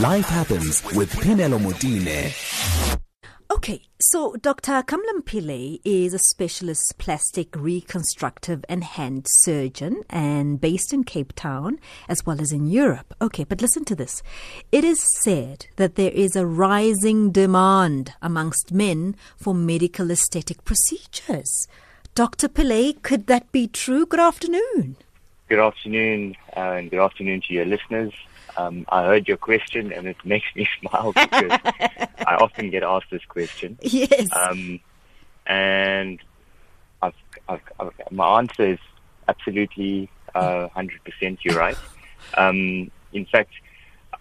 Life happens with Pinelo Motine. Okay, so Dr. Kamlen Pillay is a specialist plastic reconstructive and hand surgeon and based in Cape Town as well as in Europe. Okay, but listen to this. It is said that there is a rising demand amongst men for medical aesthetic procedures. Dr. Pillay, could that be true? Good afternoon. Good afternoon, uh, and good afternoon to your listeners. Um, I heard your question, and it makes me smile because I often get asked this question. Yes. Um, and I've, I've, I've, my answer is absolutely uh, 100%. You're right. Um, in fact,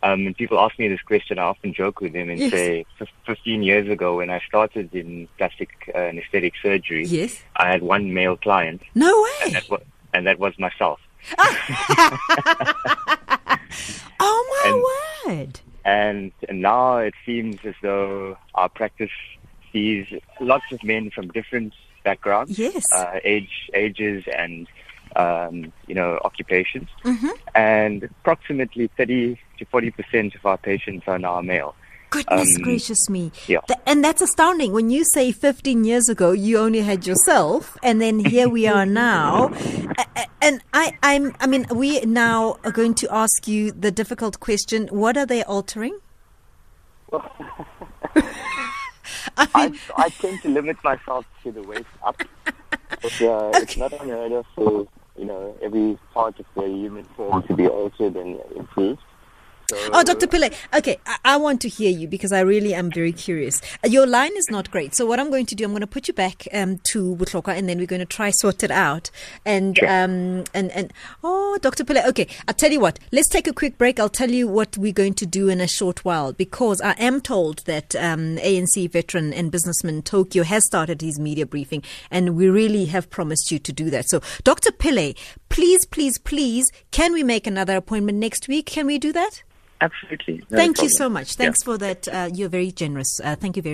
um, when people ask me this question, I often joke with them and Yes. say, "Fif- 15 years ago, when I started in plastic uh, and aesthetic surgery, Yes. I had one male client, no and way. that, was, and that was myself. Oh my word. and now it seems as though our practice sees lots of men from different backgrounds, Yes. uh, age, ages, and um, you know occupations, Mm-hmm. and approximately 30 to 40 percent of our patients are now male. Goodness Um, gracious me. yeah. Th- and that's astounding. When you say 15 years ago, you only had yourself, and then here we are now. A- And I, I'm, I mean, we now are going to ask you the difficult question what are they altering? I I, mean, I tend to limit myself to the waist up. But, uh, It's not unheard of for you know every part of the human form to be altered and improved. Oh, Dr. Pillay. Okay, I, I want to hear you because I really am very curious. Uh, Your line is not great. So what I'm going to do, I'm going to put you back um, to Butloka and then we're going to try sort it out. And, Sure. um, and, and, oh, Dr. Pillay. Okay, I'll tell you what. Let's take a quick break. I'll tell you what we're going to do in a short while because I am told that um, ANC veteran and businessman Tokyo has started his media briefing and we really have promised you to do that. So, Dr. Pillay, please, please, please, can we make another appointment next week? Can we do that? Absolutely. no Thank you so much. Yeah. Thanks for that. Uh, you're very generous. Uh, thank you very